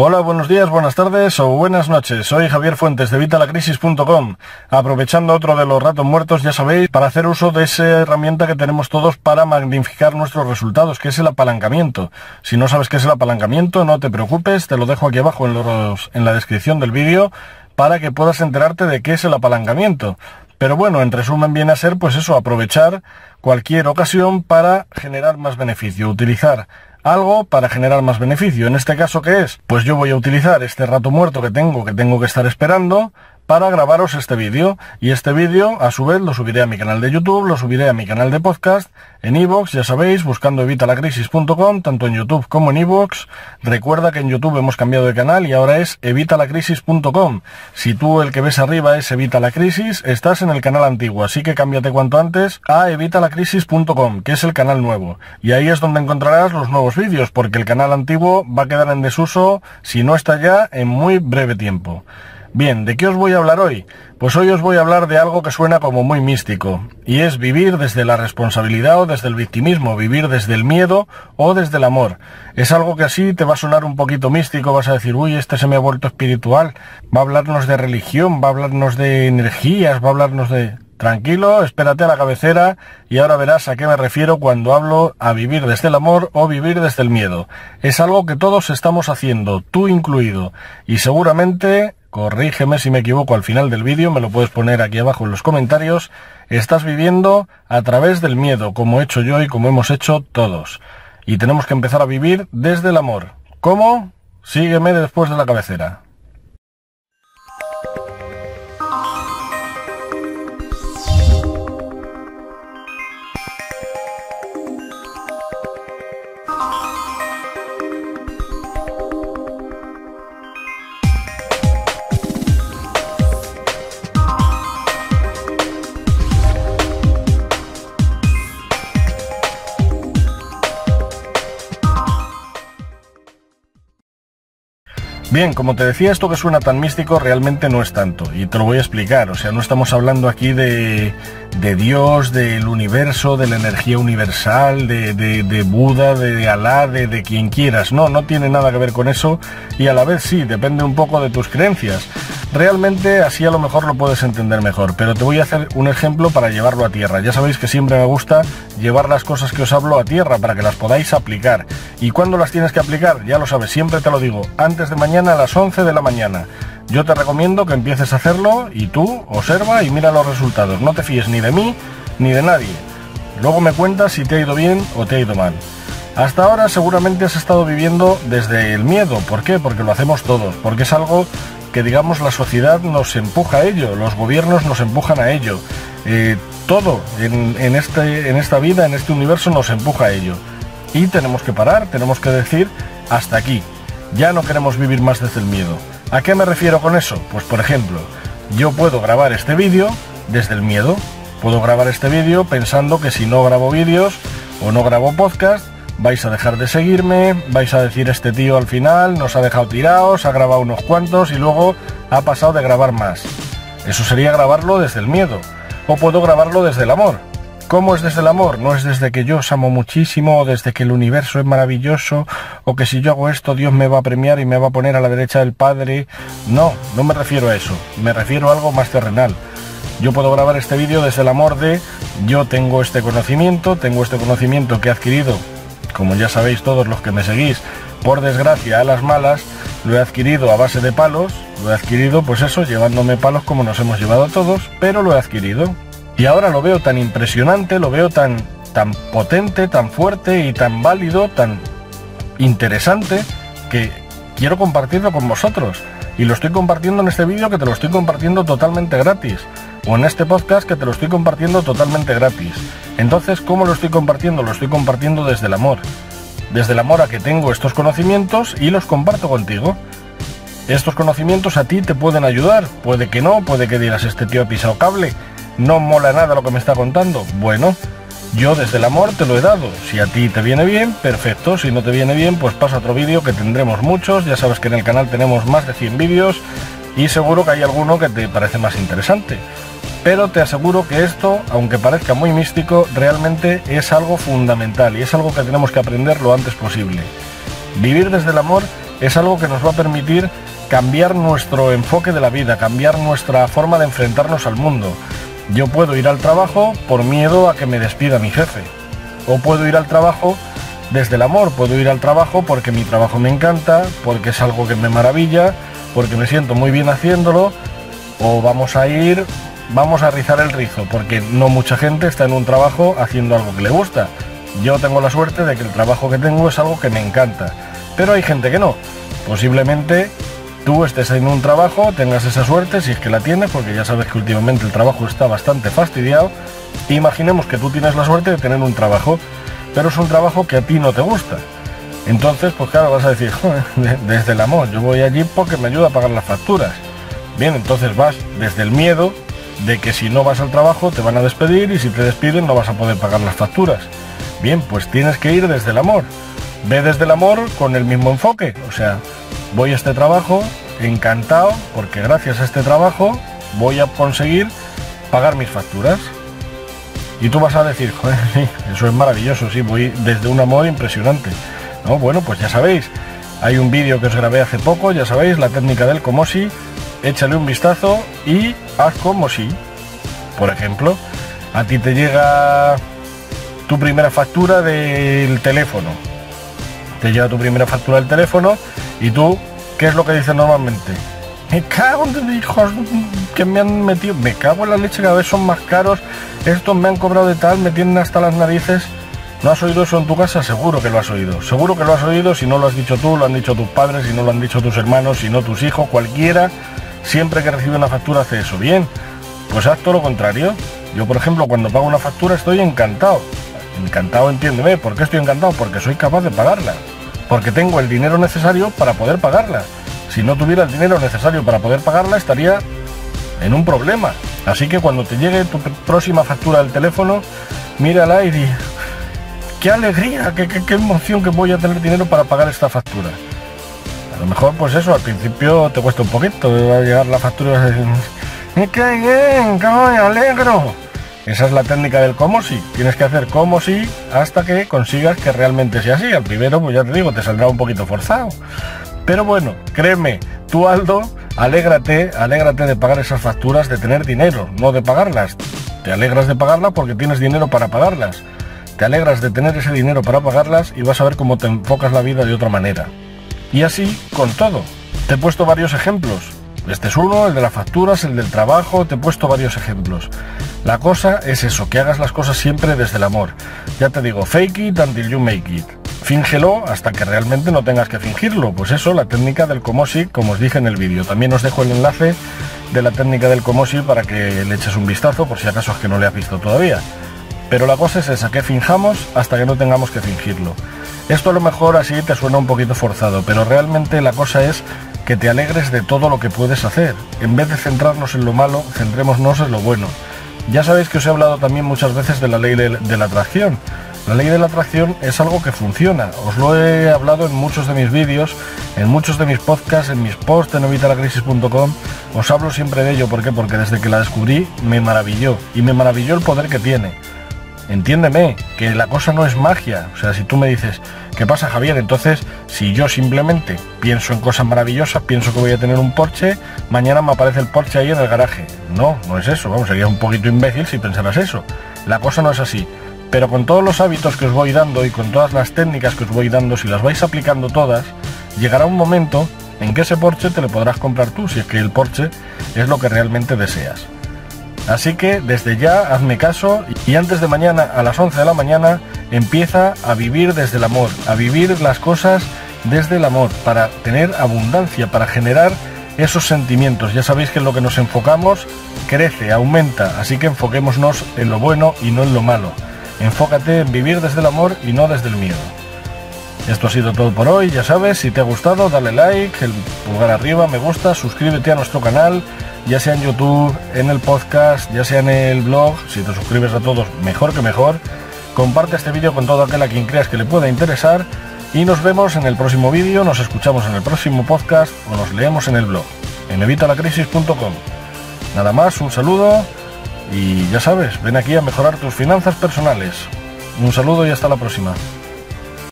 Hola, buenos días, buenas tardes o buenas noches. Soy Javier Fuentes de Vitalacrisis.com. Aprovechando otro de los ratos muertos, ya sabéis, para hacer uso de esa herramienta que tenemos todos para magnificar nuestros resultados, que es el apalancamiento. Si no sabes qué es el apalancamiento, no te preocupes, te lo dejo aquí abajo en, los, en la descripción del vídeo para que puedas enterarte de qué es el apalancamiento. Pero bueno, en resumen viene a ser pues eso, aprovechar cualquier ocasión para generar más beneficio, utilizar algo para generar más beneficio. En este caso, ¿qué es? Pues yo voy a utilizar este rato muerto que tengo, que tengo que estar esperando, para grabaros este vídeo. Y este vídeo, a su vez, lo subiré a mi canal de YouTube, lo subiré a mi canal de podcast, en iVoox, ya sabéis, buscando evitalacrisis.com, tanto en YouTube como en iVoox. Recuerda que en YouTube hemos cambiado de canal y ahora es evitalacrisis.com. Si tú el que ves arriba es Evita estás en el canal antiguo, así que cámbiate cuanto antes a evitalacrisis.com, que es el canal nuevo. Y ahí es donde encontrarás los nuevos vídeos, porque el canal antiguo va a quedar en desuso, si no está ya, en muy breve tiempo. Bien, ¿de qué os voy a hablar hoy? Pues hoy os voy a hablar de algo que suena como muy místico, y es vivir desde la responsabilidad o desde el victimismo, vivir desde el miedo o desde el amor. Es algo que así te va a sonar un poquito místico, vas a decir, uy, este se me ha vuelto espiritual, va a hablarnos de religión, va a hablarnos de energías, va a hablarnos de... Tranquilo, espérate a la cabecera y ahora verás a qué me refiero cuando hablo a vivir desde el amor o vivir desde el miedo. Es algo que todos estamos haciendo, tú incluido, y seguramente corrígeme si me equivoco al final del vídeo, me lo puedes poner aquí abajo en los comentarios, estás viviendo a través del miedo, como he hecho yo y como hemos hecho todos. Y tenemos que empezar a vivir desde el amor. ¿Cómo? Sígueme después de la cabecera. Bien, como te decía, esto que suena tan místico realmente no es tanto, y te lo voy a explicar, o sea, no estamos hablando aquí de, de Dios, del universo, de la energía universal, de, de, Buda, de Alá, de, de quien quieras, no, no tiene nada que ver con eso, y a la vez sí, depende un poco de tus creencias. Realmente así a lo mejor lo puedes entender mejor, pero te voy a hacer un ejemplo para llevarlo a tierra. Ya sabéis que siempre me gusta llevar las cosas que os hablo a tierra para que las podáis aplicar. ¿Y cuándo las tienes que aplicar? Ya lo sabes, siempre te lo digo, antes de mañana a las 11 de la mañana. Yo te recomiendo que empieces a hacerlo y tú observa y mira los resultados. No te fíes ni de mí ni de nadie. Luego me cuentas si te ha ido bien o te ha ido mal. Hasta ahora seguramente has estado viviendo desde el miedo. ¿Por qué? Porque lo hacemos todos. Porque es algo que digamos la sociedad nos empuja a ello, los gobiernos nos empujan a ello, eh, todo en, este, en esta vida, en este universo nos empuja a ello. Y tenemos que parar, tenemos que decir hasta aquí, ya no queremos vivir más desde el miedo. ¿A qué me refiero con eso? Pues por ejemplo, yo puedo grabar este vídeo desde el miedo, puedo grabar este vídeo pensando que si no grabo vídeos o no grabo podcast, vais a dejar de seguirme, vais a decir este tío al final nos ha dejado tirados, ha grabado unos cuantos y luego ha pasado de grabar más. Eso sería grabarlo desde el miedo. O puedo grabarlo desde el amor. ¿Cómo es desde el amor? No es desde que yo os amo muchísimo, o desde que el universo es maravilloso, o que si yo hago esto Dios me va a premiar y me va a poner a la derecha del Padre. No, no me refiero a eso. Me refiero a algo más terrenal. Yo puedo grabar este vídeo desde el amor de yo tengo este conocimiento, tengo este conocimiento que he adquirido como ya sabéis todos los que me seguís, por desgracia a las malas, lo he adquirido a base de palos, lo he adquirido pues eso, llevándome palos como nos hemos llevado todos, pero lo he adquirido. Y ahora lo veo tan impresionante, lo veo tan, tan potente, tan fuerte y tan válido, tan interesante, que quiero compartirlo con vosotros. Y lo estoy compartiendo en este vídeo que te lo estoy compartiendo totalmente gratis. O en este podcast que te lo estoy compartiendo totalmente gratis. Entonces, ¿cómo lo estoy compartiendo? Lo estoy compartiendo desde el amor. Desde el amor a que tengo estos conocimientos y los comparto contigo. Estos conocimientos a ti te pueden ayudar. Puede que no, puede que digas este tío ha pisado cable. No mola nada lo que me está contando. Bueno, yo desde el amor te lo he dado. Si a ti te viene bien, perfecto. Si no te viene bien, pues pasa otro vídeo que tendremos muchos. Ya sabes que en el canal tenemos más de 100 vídeos y seguro que hay alguno que te parece más interesante pero te aseguro que esto, aunque parezca muy místico, realmente es algo fundamental y es algo que tenemos que aprender lo antes posible. Vivir desde el amor es algo que nos va a permitir cambiar nuestro enfoque de la vida, cambiar nuestra forma de enfrentarnos al mundo. Yo puedo ir al trabajo por miedo a que me despida mi jefe. O puedo ir al trabajo desde el amor, puedo ir al trabajo porque mi trabajo me encanta, porque es algo que me maravilla, porque me siento muy bien haciéndolo. O vamos a ir, vamos a rizar el rizo, porque no mucha gente está en un trabajo haciendo algo que le gusta. Yo tengo la suerte de que el trabajo que tengo es algo que me encanta. Pero hay gente que no. Posiblemente tú estés en un trabajo, tengas esa suerte, si es que la tienes, porque ya sabes que últimamente el trabajo está bastante fastidiado. Imaginemos que tú tienes la suerte de tener un trabajo, pero es un trabajo que a ti no te gusta. Entonces, pues claro, vas a decir, desde el amor, yo voy allí porque me ayuda a pagar las facturas. Bien, entonces vas desde el miedo de que si no vas al trabajo te van a despedir y si te despiden no vas a poder pagar las facturas. Bien, pues tienes que ir desde el amor. Ve desde el amor con el mismo enfoque. O sea, voy a este trabajo encantado porque gracias a este trabajo voy a conseguir pagar mis facturas. Y tú vas a decir, eso es maravilloso, sí, voy desde un amor impresionante. No, bueno, pues ya sabéis, hay un vídeo que os grabé hace poco, ya sabéis, la técnica del como si, échale un vistazo y haz como si. Por ejemplo, a ti te llega tu primera factura del teléfono. Te llega tu primera factura del teléfono y tú, ¿qué es lo que dices normalmente? Me cago en hijos que me han metido, me cago en la leche, cada vez son más caros, estos me han cobrado de tal, me tienen hasta las narices. ¿No has oído eso en tu casa? Seguro que lo has oído. Seguro que lo has oído si no lo has dicho tú, lo han dicho tus padres, si no lo han dicho tus hermanos, si no tus hijos, cualquiera, siempre que recibe una factura hace eso. Bien, pues haz todo lo contrario. Yo, por ejemplo, cuando pago una factura estoy encantado. Encantado, entiéndeme. ¿Por qué estoy encantado? Porque soy capaz de pagarla. Porque tengo el dinero necesario para poder pagarla. Si no tuviera el dinero necesario para poder pagarla, estaría en un problema. Así que cuando te llegue tu próxima factura del teléfono, mírala y di, qué alegría, qué, qué, emoción que voy a tener dinero para pagar esta factura. A lo mejor, pues eso, al principio te cuesta un poquito, va a llegar la factura y vas ¡qué bien, qué alegro! Esa es la técnica del como si. Tienes que hacer como si hasta que consigas que realmente sea así. Al primero, pues ya te digo, te saldrá un poquito forzado. Pero bueno, créeme, tú Aldo, alégrate, alégrate de pagar esas facturas, de tener dinero, no de pagarlas. Te alegras de pagarlas porque tienes dinero para pagarlas. Te alegras de tener ese dinero para pagarlas y vas a ver cómo te enfocas la vida de otra manera. Y así con todo. Te he puesto varios ejemplos. Este es uno, el de las facturas, el del trabajo, te he puesto varios ejemplos. La cosa es eso, que hagas las cosas siempre desde el amor. Ya te digo, fake it until you make it. Fíngelo hasta que realmente no tengas que fingirlo. Pues eso, la técnica del Komosi, como os dije en el vídeo. También os dejo el enlace de la técnica del Komosi para que le eches un vistazo, por si acaso es que no le has visto todavía. Pero la cosa es esa, que finjamos hasta que no tengamos que fingirlo. Esto a lo mejor así te suena un poquito forzado, pero realmente la cosa es que te alegres de todo lo que puedes hacer. En vez de centrarnos en lo malo, centrémonos en lo bueno. Ya sabéis que os he hablado también muchas veces de la ley de, la atracción. La ley de la atracción es algo que funciona. Os lo he hablado en muchos de mis vídeos, en muchos de mis podcasts, en mis posts en evitalacrisis.com. Os hablo siempre de ello. ¿Por qué? Porque desde que la descubrí me maravilló. Y me maravilló el poder que tiene. Entiéndeme, que la cosa no es magia. O sea, si tú me dices, ¿qué pasa Javier? Entonces, si yo simplemente pienso en cosas maravillosas, pienso que voy a tener un Porsche, mañana me aparece el Porsche ahí en el garaje. No, no es eso. Vamos, sería un poquito imbécil si pensaras eso. La cosa no es así. Pero con todos los hábitos que os voy dando y con todas las técnicas que os voy dando, si las vais aplicando todas, llegará un momento en que ese Porsche te lo podrás comprar tú, si es que el Porsche es lo que realmente deseas. Así que desde ya hazme caso y antes de mañana a las 11 de la mañana empieza a vivir desde el amor, a vivir las cosas desde el amor, para tener abundancia, para generar esos sentimientos. Ya sabéis que en lo que nos enfocamos crece, aumenta, así que enfoquémonos en lo bueno y no en lo malo. Enfócate en vivir desde el amor y no desde el miedo. Esto ha sido todo por hoy, ya sabes, si te ha gustado dale like, el pulgar arriba, me gusta, suscríbete a nuestro canal ya sea en YouTube, en el podcast, ya sea en el blog, si te suscribes a todos, mejor que mejor. Comparte este vídeo con todo aquel a quien creas que le pueda interesar y nos vemos en el próximo vídeo, nos escuchamos en el próximo podcast o nos leemos en el blog, en evitalacrisis.com. Nada más, un saludo y ya sabes, ven aquí a mejorar tus finanzas personales. Un saludo y hasta la próxima.